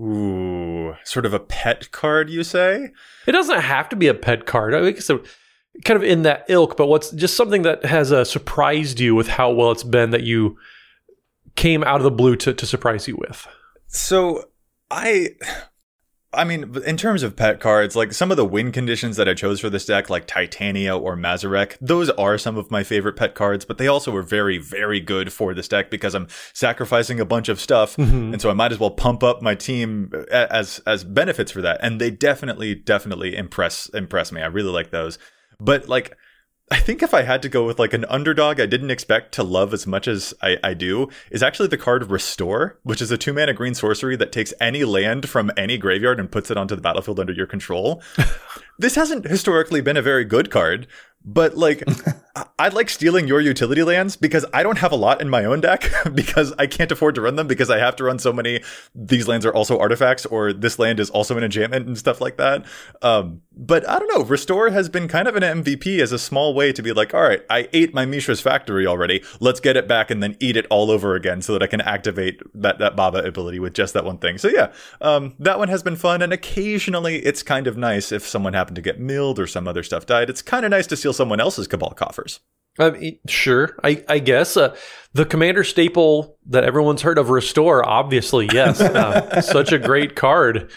Ooh, sort of a pet card, you say? It doesn't have to be a pet card. I think so. Kind of in that ilk, but what's just something that has uh, surprised you with how well it's been that you came out of the blue to, to surprise you with? So I I mean, in terms of pet cards, like some of the win conditions that I chose for this deck, like Titania or Mazirek, those are some of my favorite pet cards, but they also were very, very good for this deck because I'm sacrificing a bunch of stuff. Mm-hmm. And so I might as well pump up my team as, as benefits for that. And they definitely, definitely impress, impress me. I really like those. But like, I think if I had to go with like an underdog I didn't expect to love as much as I, I do, is actually the card Restore, which is a two mana green sorcery that takes any land from any graveyard and puts it onto the battlefield under your control. this hasn't historically been a very good card, but like I like stealing your utility lands because I don't have a lot in my own deck because I can't afford to run them because I have to run so many. These lands are also artifacts, or this land is also an enchantment and stuff like that. Um, but I don't know. Restore has been kind of an MVP as a small way to be like, all right, I ate my Mishra's factory already. Let's get it back and then eat it all over again so that I can activate that that Baba ability with just that one thing. So yeah, um, that one has been fun, and occasionally it's kind of nice if someone happened to get milled or some other stuff died. It's kind of nice to steal someone else's Cabal coffers. I mean, sure, I, I guess uh, the commander staple that everyone's heard of, Restore. Obviously, yes, uh, such a great card.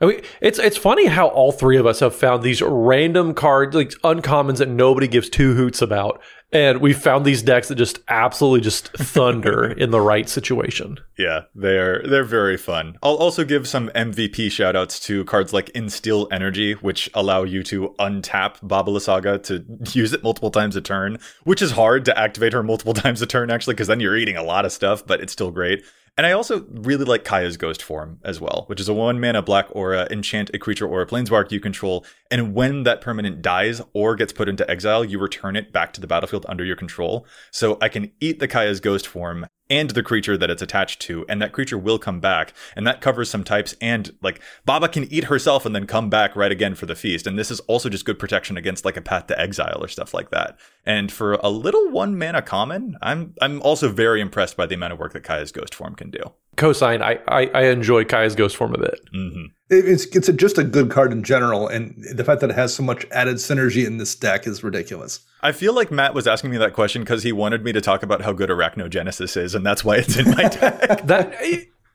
I mean, it's it's funny how all three of us have found these random cards, like uncommons that nobody gives two hoots about, and we found these decks that just absolutely just thunder in the right situation. Yeah, they're they're very fun. I'll also give some MVP shoutouts to cards like Instill Energy, which allow you to untap Baba Lysaga to use it multiple times a turn, which is hard to activate her multiple times a turn actually, because then you're eating a lot of stuff, but it's still great. And I also really like Kaya's Ghostform as well, which is a one mana black aura, enchant a creature or a planeswalker you control, and when that permanent dies or gets put into exile, you return it back to the battlefield under your control. So I can eat the Kaya's Ghostform and the creature that it's attached to, and that creature will come back. And that covers some types, and like Baba can eat herself and then come back right again for the feast. And this is also just good protection against like a path to exile or stuff like that. And for a little one mana common, I'm I'm also very impressed by the amount of work that Kaya's Ghostform can do. Cosign, I I, I enjoy Kai's Ghost form a bit. Mm-hmm. It's it's a, just a good card in general, and the fact that it has so much added synergy in this deck is ridiculous. I feel like Matt was asking me that question because he wanted me to talk about how good Arachnogenesis is, and that's why it's in my deck. that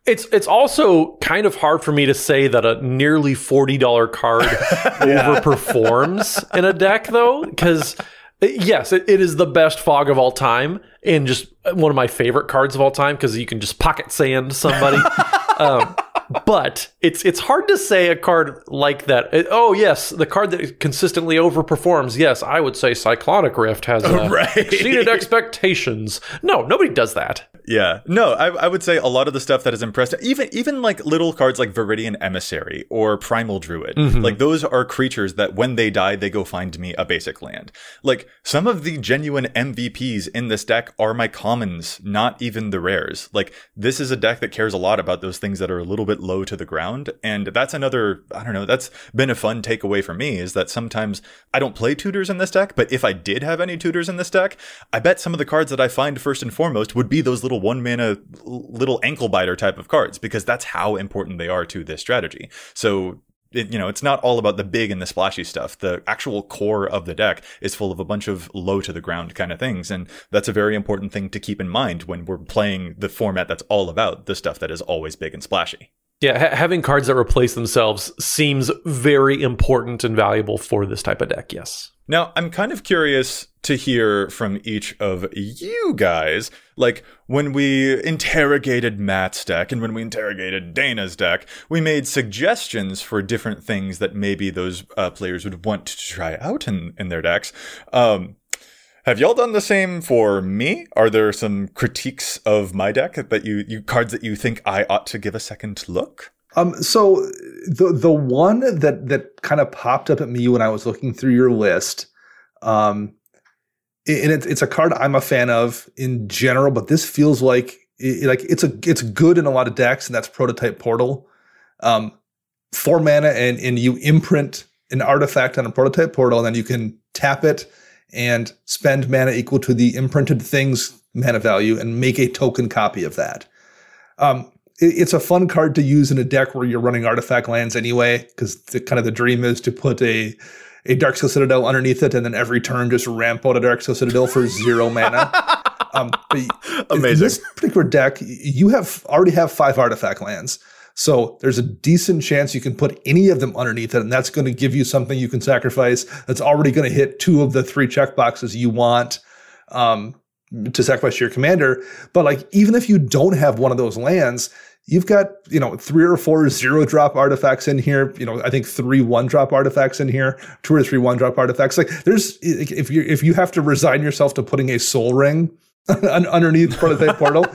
it's it's also kind of hard for me to say that a nearly forty dollar card overperforms in a deck, though, because yes, it, it is the best fog of all time, and just one of my favorite cards of all time because you can just pocket sand somebody. um, but it's it's hard to say a card like that. It, oh yes, the card that consistently overperforms. Yes, I would say Cyclonic Rift has uh, right. exceeded expectations. No, nobody does that. Yeah, no, I, I would say a lot of the stuff that has impressed, even even like little cards like Viridian Emissary or Primal Druid, mm-hmm. like those are creatures that when they die, they go find me a basic land. Like some of the genuine MVPs in this deck are my commons, not even the rares. Like this is a deck that cares a lot about those things that are a little bit low to the ground, and that's another I don't know. That's been a fun takeaway for me is that sometimes I don't play tutors in this deck, but if I did have any tutors in this deck, I bet some of the cards that I find first and foremost would be those little little one mana, little ankle biter type of cards because that's how important they are to this strategy. So it, you know, it's not all about the big and the splashy stuff. The actual core of the deck is full of a bunch of low to the ground kind of things. And that's a very important thing to keep in mind when we're playing the format that's all about the stuff that is always big and splashy. Yeah, ha- having cards that replace themselves seems very important and valuable for this type of deck, yes. Now, I'm kind of curious to hear from each of you guys. Like, when we interrogated Matt's deck and when we interrogated Dana's deck, we made suggestions for different things that maybe those uh, players would want to try out in, in their decks. Um, have y'all done the same for me? Are there some critiques of my deck that you, you cards that you think I ought to give a second look? Um, so the the one that that kind of popped up at me when I was looking through your list, um, and it's it's a card I'm a fan of in general, but this feels like it, like it's a it's good in a lot of decks, and that's Prototype Portal. Um, four mana, and and you imprint an artifact on a Prototype Portal, and then you can tap it and spend mana equal to the imprinted thing's mana value, and make a token copy of that. Um, it's a fun card to use in a deck where you're running artifact lands anyway, because the kind of the dream is to put a a Darksteel Citadel underneath it, and then every turn just ramp out a Dark Darksteel Citadel for zero mana. Um, Amazing. In this particular deck, you have already have five artifact lands, So there's a decent chance you can put any of them underneath it, and that's going to give you something you can sacrifice that's already going to hit two of the three checkboxes you want um, to sacrifice to your commander. But like, even if you don't have one of those lands, you've got you know three or four zero drop artifacts in here you know i think three one drop artifacts in here two or three one drop artifacts like there's if you if you have to resign yourself to putting a Sol Ring underneath prototype portal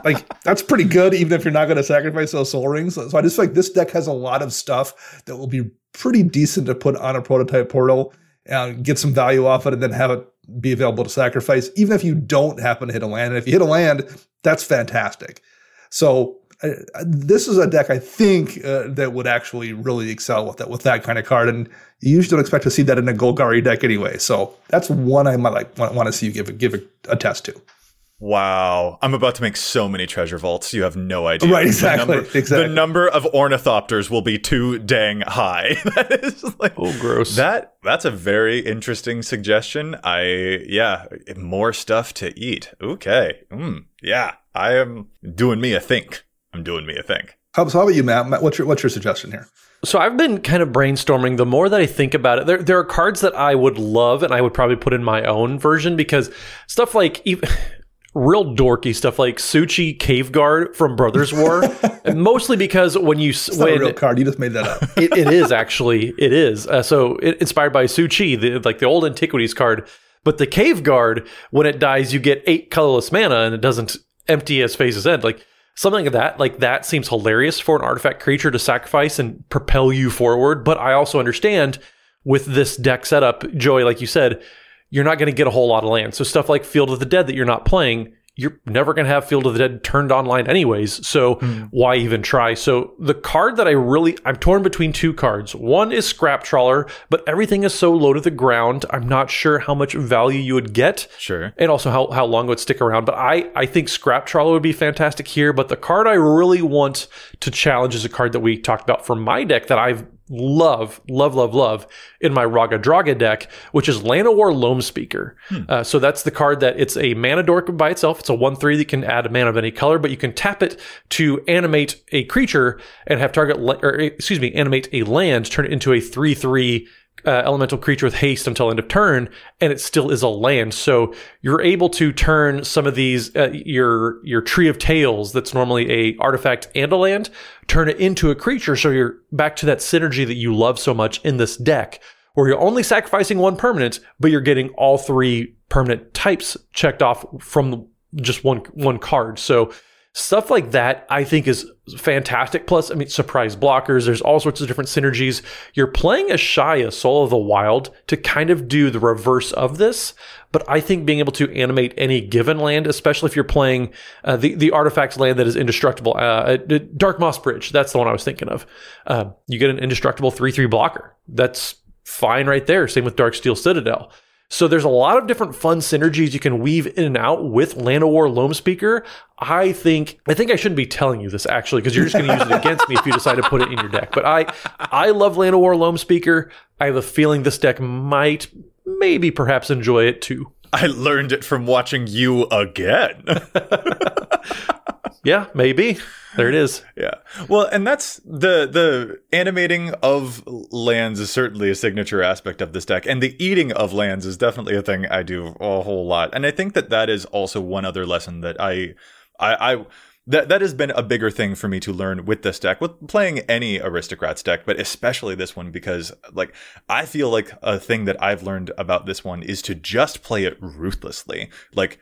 like that's pretty good, even if you're not going to sacrifice those Sol Rings. So, so I just feel like this deck has a lot of stuff that will be pretty decent to put on a prototype portal and get some value off it, and then have it be available to sacrifice, even if you don't happen to hit a land. And if you hit a land, that's fantastic. So uh, this is a deck I think uh, that would actually really excel with that with that kind of card, and you usually don't expect to see that in a Golgari deck anyway. So that's one I might like want, want to see you give give a, a test to. Wow. I'm about to make so many treasure vaults. You have no idea. Right, exactly. The number, exactly. The number of ornithopters will be too dang high. that is like Oh gross. That that's a very interesting suggestion. I yeah, more stuff to eat. Okay. Mm, yeah. I am doing me a think. I'm doing me a think. How, so how about you, Matt? Matt? What's your what's your suggestion here? So I've been kind of brainstorming. The more that I think about it, there there are cards that I would love, and I would probably put in my own version because stuff like even, real dorky stuff like Su-Chi Cave Guard from Brothers War, mostly because when you it's when, not a real card, you just made that up. it, it is actually it is. Uh, so it, inspired by Su-Chi, the, like the old antiquities card. But the Cave Guard, when it dies, you get eight colorless mana, and it doesn't empty as phases end. Like something like that, like that seems hilarious for an artifact creature to sacrifice and propel you forward. But I also understand with this deck setup, Joey, like you said you're not going to get a whole lot of land. So stuff like Field of the Dead that you're not playing, you're never going to have Field of the Dead turned online anyways. So mm. why even try? So the card that I really, I'm torn between two cards. One is Scrap Trawler, but everything is so low to the ground. I'm not sure how much value you would get. Sure. And also how, how long it would stick around. But I, I think Scrap Trawler would be fantastic here. But the card I really want to challenge is a card that we talked about for my deck that I've love, love, love, love in my Raga Draga deck, which is Llanowar Loamspeaker. Hmm. Uh, so that's the card that it's a mana dork by itself. It's a 1 3 that can add a mana of any color, but you can tap it to animate a creature and have target, la- or excuse me, animate a land, turn it into a 3 3 uh, elemental creature with haste until end of turn, and it still is a land. So you're able to turn some of these uh, your your tree of tales that's normally a artifact and a land, turn it into a creature. So you're back to that synergy that you love so much in this deck, where you're only sacrificing one permanent, but you're getting all three permanent types checked off from just one one card. So Stuff like that, I think, is fantastic. Plus, I mean, surprise blockers. There's all sorts of different synergies. You're playing Ashaya Soul of the Wild to kind of do the reverse of this. But I think being able to animate any given land, especially if you're playing uh, the the artifacts land that is indestructible, uh, uh Darkmoss Bridge. That's the one I was thinking of. Uh, you get an indestructible three three blocker. That's fine right there. Same with Darksteel Citadel. So there's a lot of different fun synergies you can weave in and out with Llanowar Loamspeaker. I think I think I shouldn't be telling you this actually because you're just going to use it against me if you decide to put it in your deck. But I I love Llanowar Loamspeaker. I have a feeling this deck might maybe perhaps enjoy it too. I learned it from watching you again. yeah, maybe. There it is. Yeah. Well, and that's the the animating of lands is certainly a signature aspect of this deck, and the eating of lands is definitely a thing I do a whole lot. And I think that that is also one other lesson that I I, I that that has been a bigger thing for me to learn with this deck, with playing any aristocrats deck, but especially this one because like I feel like a thing that I've learned about this one is to just play it ruthlessly. Like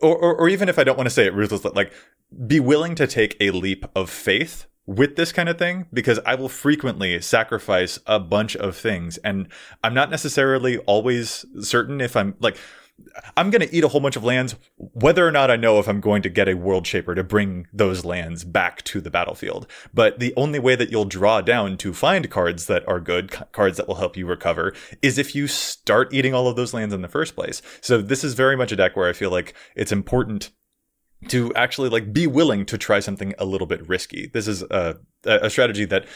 or, or, or even if I don't want to say it ruthlessly, like be willing to take a leap of faith with this kind of thing because I will frequently sacrifice a bunch of things and I'm not necessarily always certain if I'm like I'm going to eat a whole bunch of lands whether or not I know if I'm going to get a world shaper to bring those lands back to the battlefield. But the only way that you'll draw down to find cards that are good, cards that will help you recover is if you start eating all of those lands in the first place. So this is very much a deck where I feel like it's important to actually like be willing to try something a little bit risky. This is a, a strategy that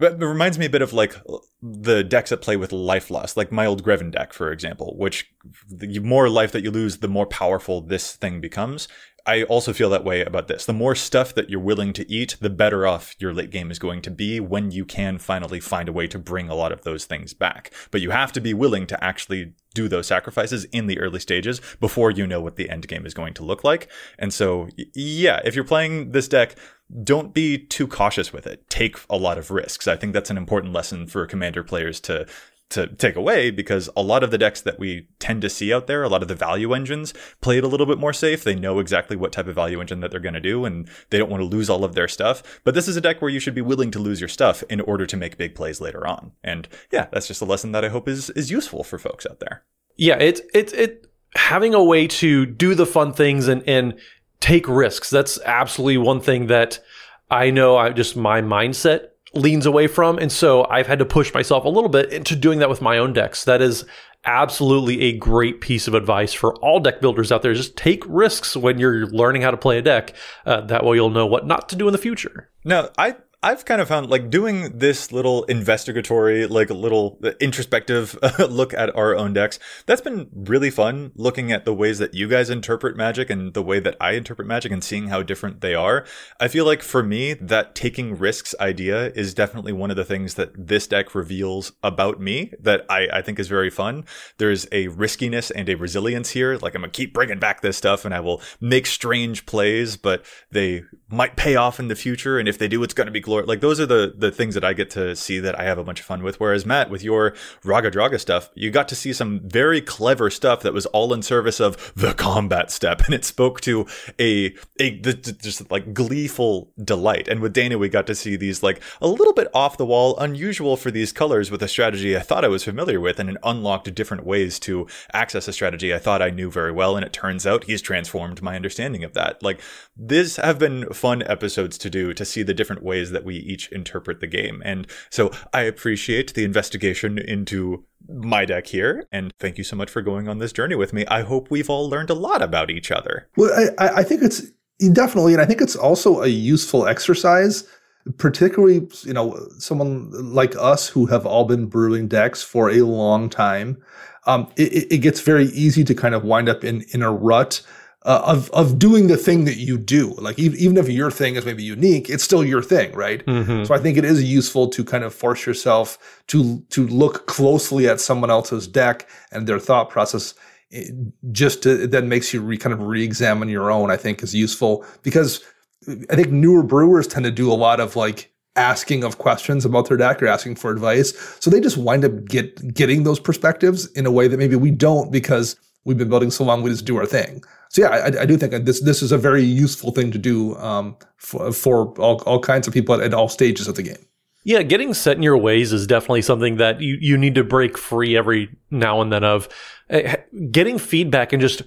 But it reminds me a bit of like the decks that play with life loss, like my old Greven deck, for example, which the more life that you lose, the more powerful this thing becomes. I also feel that way about this. The more stuff that you're willing to eat, the better off your late game is going to be when you can finally find a way to bring a lot of those things back. But you have to be willing to actually do those sacrifices in the early stages before you know what the end game is going to look like. And so, yeah, if you're playing this deck, don't be too cautious with it. Take a lot of risks. I think that's an important lesson for commander players to to take away because a lot of the decks that we tend to see out there, a lot of the value engines play it a little bit more safe. They know exactly what type of value engine that they're going to do and they don't want to lose all of their stuff. But this is a deck where you should be willing to lose your stuff in order to make big plays later on. And yeah, that's just a lesson that I hope is is useful for folks out there. Yeah, it's it's it having a way to do the fun things and and take risks. That's absolutely one thing that I know I just my mindset leans away from. And so I've had to push myself a little bit into doing that with my own decks. That is absolutely a great piece of advice for all deck builders out there. Just take risks when you're learning how to play a deck. Uh, that way you'll know what not to do in the future. No, I I've kind of found like doing this little investigatory, like a little uh, introspective look at our own decks. That's been really fun looking at the ways that you guys interpret magic and the way that I interpret magic and seeing how different they are. I feel like for me, that taking risks idea is definitely one of the things that this deck reveals about me that I, I think is very fun. There's a riskiness and a resilience here. Like I'm gonna keep bringing back this stuff and I will make strange plays, but they might pay off in the future. And if they do, it's to be Like those are the the things that I get to see that I have a bunch of fun with. Whereas Matt, with your Raga Draga stuff, you got to see some very clever stuff that was all in service of the combat step, and it spoke to a a the, just like gleeful delight. And with Dana, we got to see these like a little bit off the wall, unusual for these colors with a strategy I thought I was familiar with, and it unlocked different ways to access a strategy I thought I knew very well. And it turns out he's transformed my understanding of that. Like these have been fun episodes to do to see the different ways that we each interpret the game. And so I appreciate the investigation into my deck here. And thank you so much for going on this journey with me. I hope we've all learned a lot about each other. Well, I, I think it's definitely, and I think it's also a useful exercise particularly you know someone like us who have all been brewing decks for a long time um, it, it, gets very easy to kind of wind up in in a rut uh, of of doing the thing that you do. Like even, even if your thing is maybe unique, it's still your thing, right? Mm-hmm. So I think it is useful to kind of force yourself to to look closely at someone else's deck and their thought process. It just to, then makes you re, kind of re-examine your own. I think is useful because I think newer brewers tend to do a lot of like asking of questions about their deck or asking for advice. So they just wind up get getting those perspectives in a way that maybe we don't because we've been building so long. We just do our thing so yeah, I, I, do think this this is a very useful thing to do um, for, for all, all kinds of people at, at all stages of the game. Yeah, getting set in your ways is definitely something that you, you need to break free every now and then of. Uh, getting feedback and just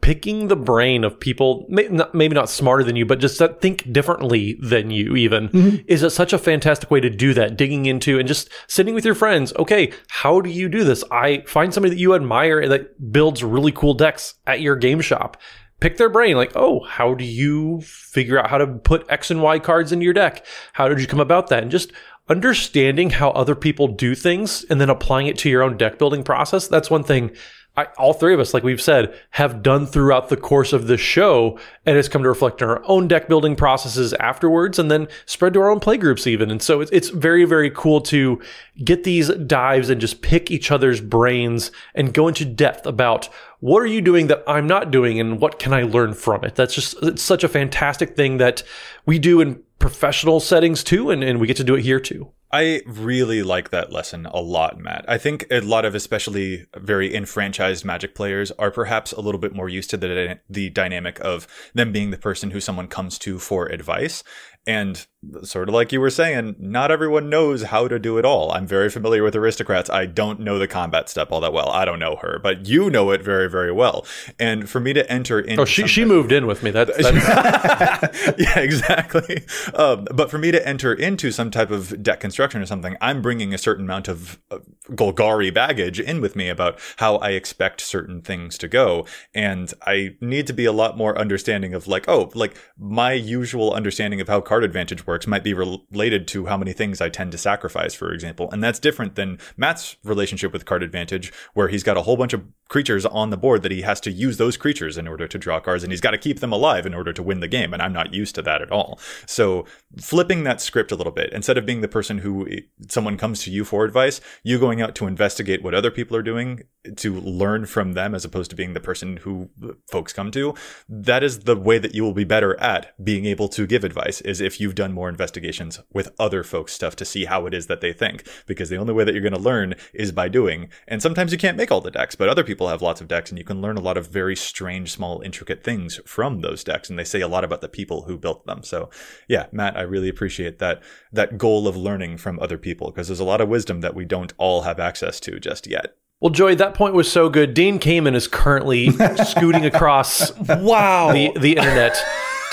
picking the brain of people, maybe not smarter than you, but just think differently than you, even, mm-hmm. is it such a fantastic way to do that. Digging into and just sitting with your friends. Okay, how do you do this? I find somebody that you admire that builds really cool decks at your game shop. Pick their brain, like, oh, how do you figure out how to put X and Y cards into your deck? How did you come about that? And just understanding how other people do things and then applying it to your own deck building process. That's one thing I, all three of us, like we've said, have done throughout the course of this show, and it's come to reflect in our own deck building processes afterwards, and then spread to our own play groups even. And so it's, it's very, very cool to get these dives and just pick each other's brains and go into depth about what are you doing that I'm not doing, and what can I learn from it. That's just it's such a fantastic thing that we do in professional settings too, and, and we get to do it here too. I really like that lesson a lot, Matt. I think a lot of especially very enfranchised Magic players are perhaps a little bit more used to the the dynamic of them being the person who someone comes to for advice. And sort of like you were saying, not everyone knows how to do it all. I'm very familiar with aristocrats. I don't know the combat step all that well. I don't know her, but you know it very, very well. And for me to enter in, oh, she she moved in with me. That, yeah, exactly. Um, but for me to enter into some type of deck construction or something, I'm bringing a certain amount of uh, Golgari baggage in with me about how I expect certain things to go, and I need to be a lot more understanding of like, oh, like my usual understanding of how card advantage works might be related to how many things I tend to sacrifice, for example. And that's different than Matt's relationship with card advantage, where he's got a whole bunch of creatures on the board that he has to use those creatures in order to draw cards, and he's got to keep them alive in order to win the game. And I'm not used to that at all. So flipping that script a little bit, instead of being the person who someone comes to you for advice, you going out to investigate what other people are doing to learn from them as opposed to being the person who uh, folks come to, that is the way that you will be better at being able to give advice is if you've done more investigations with other folks stuff to see how it is that they think because the only way that you're going to learn is by doing and sometimes you can't make all the decks but other people have lots of decks and you can learn a lot of very strange small intricate things from those decks and they say a lot about the people who built them. So yeah matt i really appreciate that that goal of learning from other people because there's a lot of wisdom that we don't all have access to just yet. Well, Joy, that point was so good. Dean Kamen is currently scooting across wow. the, the internet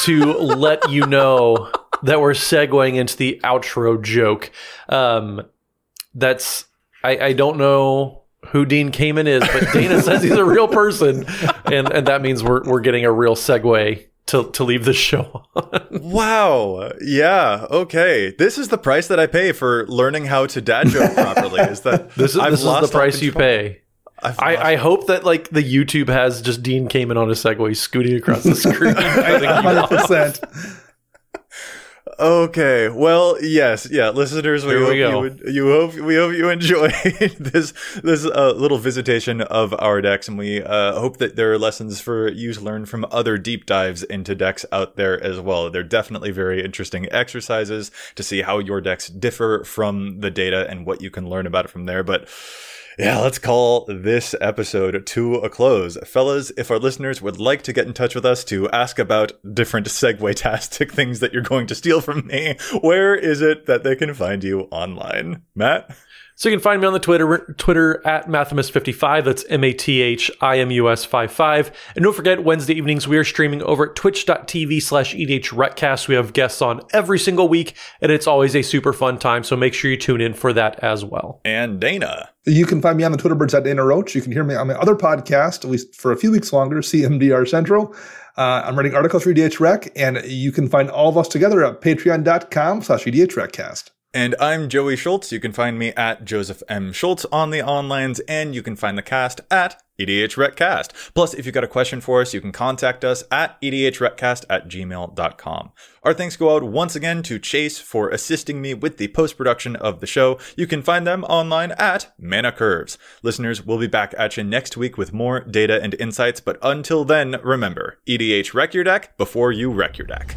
to let you know that we're segueing into the outro joke. Um, that's I, I don't know who Dean Kamen is, but Dana says he's a real person, and and that means we're we're getting a real segue to to leave the show. wow. Yeah. Okay. This is the price that I pay for learning how to dad joke properly. Is that this is, this is the price you pay? I, I, hope that like the YouTube has just Dean Kamen on a Segway scooting across the screen. Hundred percent. Okay. Well, yes, yeah, listeners, we, hope, we you, you, hope we hope you enjoy this this uh, little visitation of our decks, and we uh, hope that there are lessons for you to learn from other deep dives into decks out there as well. They're definitely very interesting exercises to see how your decks differ from the data and what you can learn about it from there. But yeah, let's call this episode to a close. Fellas, if our listeners would like to get in touch with us to ask about different Segway-tastic things that you're going to steal from me, where is it that they can find you online? Matt? So you can find me on the Twitter, Twitter at Mathimus55. That's M-A-T-H-I-M-U-S 55. And don't forget, Wednesday evenings, we are streaming over at twitch.tv slash EDHRECast. We have guests on every single week, and it's always a super fun time. So make sure you tune in for that as well. And Dana. You can find me on the Twitter birds at Dana Roach. You can hear me on my other podcast, at least for a few weeks longer, CMDR Central. Uh, I'm writing articles for EDHREC, and you can find all of us together at patreon.com slash EDHRECast. And I'm Joey Schultz. You can find me at Joseph M. Schultz on the onlines, and you can find the cast at EDHRECast. Plus, if you've got a question for us, you can contact us at EDHRECast at gmail.com. Our thanks go out once again to Chase for assisting me with the post production of the show. You can find them online at Mana Curves. Listeners, we'll be back at you next week with more data and insights, but until then, remember EDH wreck your deck before you wreck your deck.